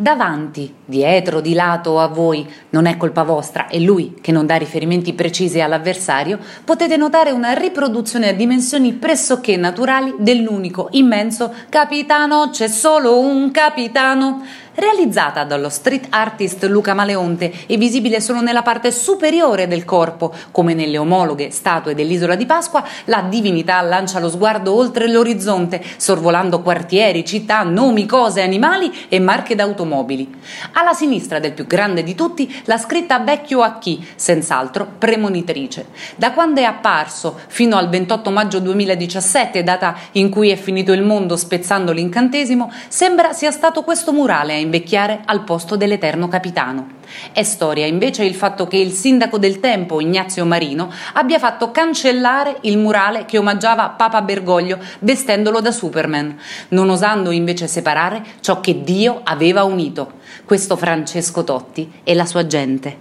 davanti, dietro, di lato a voi, non è colpa vostra, è lui che non dà riferimenti precisi all'avversario, potete notare una riproduzione a dimensioni pressoché naturali dell'unico immenso capitano, c'è solo un capitano realizzata dallo street artist Luca Maleonte e visibile solo nella parte superiore del corpo, come nelle omologhe statue dell'isola di Pasqua, la divinità lancia lo sguardo oltre l'orizzonte, sorvolando quartieri, città, nomi, cose, animali e marche d'automobili. Alla sinistra del più grande di tutti, la scritta vecchio a chi, senz'altro premonitrice. Da quando è apparso fino al 28 maggio 2017, data in cui è finito il mondo spezzando l'incantesimo, sembra sia stato questo murale a invecchiare al posto dell'eterno capitano. È storia invece il fatto che il sindaco del tempo, Ignazio Marino, abbia fatto cancellare il murale che omaggiava Papa Bergoglio vestendolo da Superman, non osando invece separare ciò che Dio aveva unito, questo Francesco Totti e la sua gente.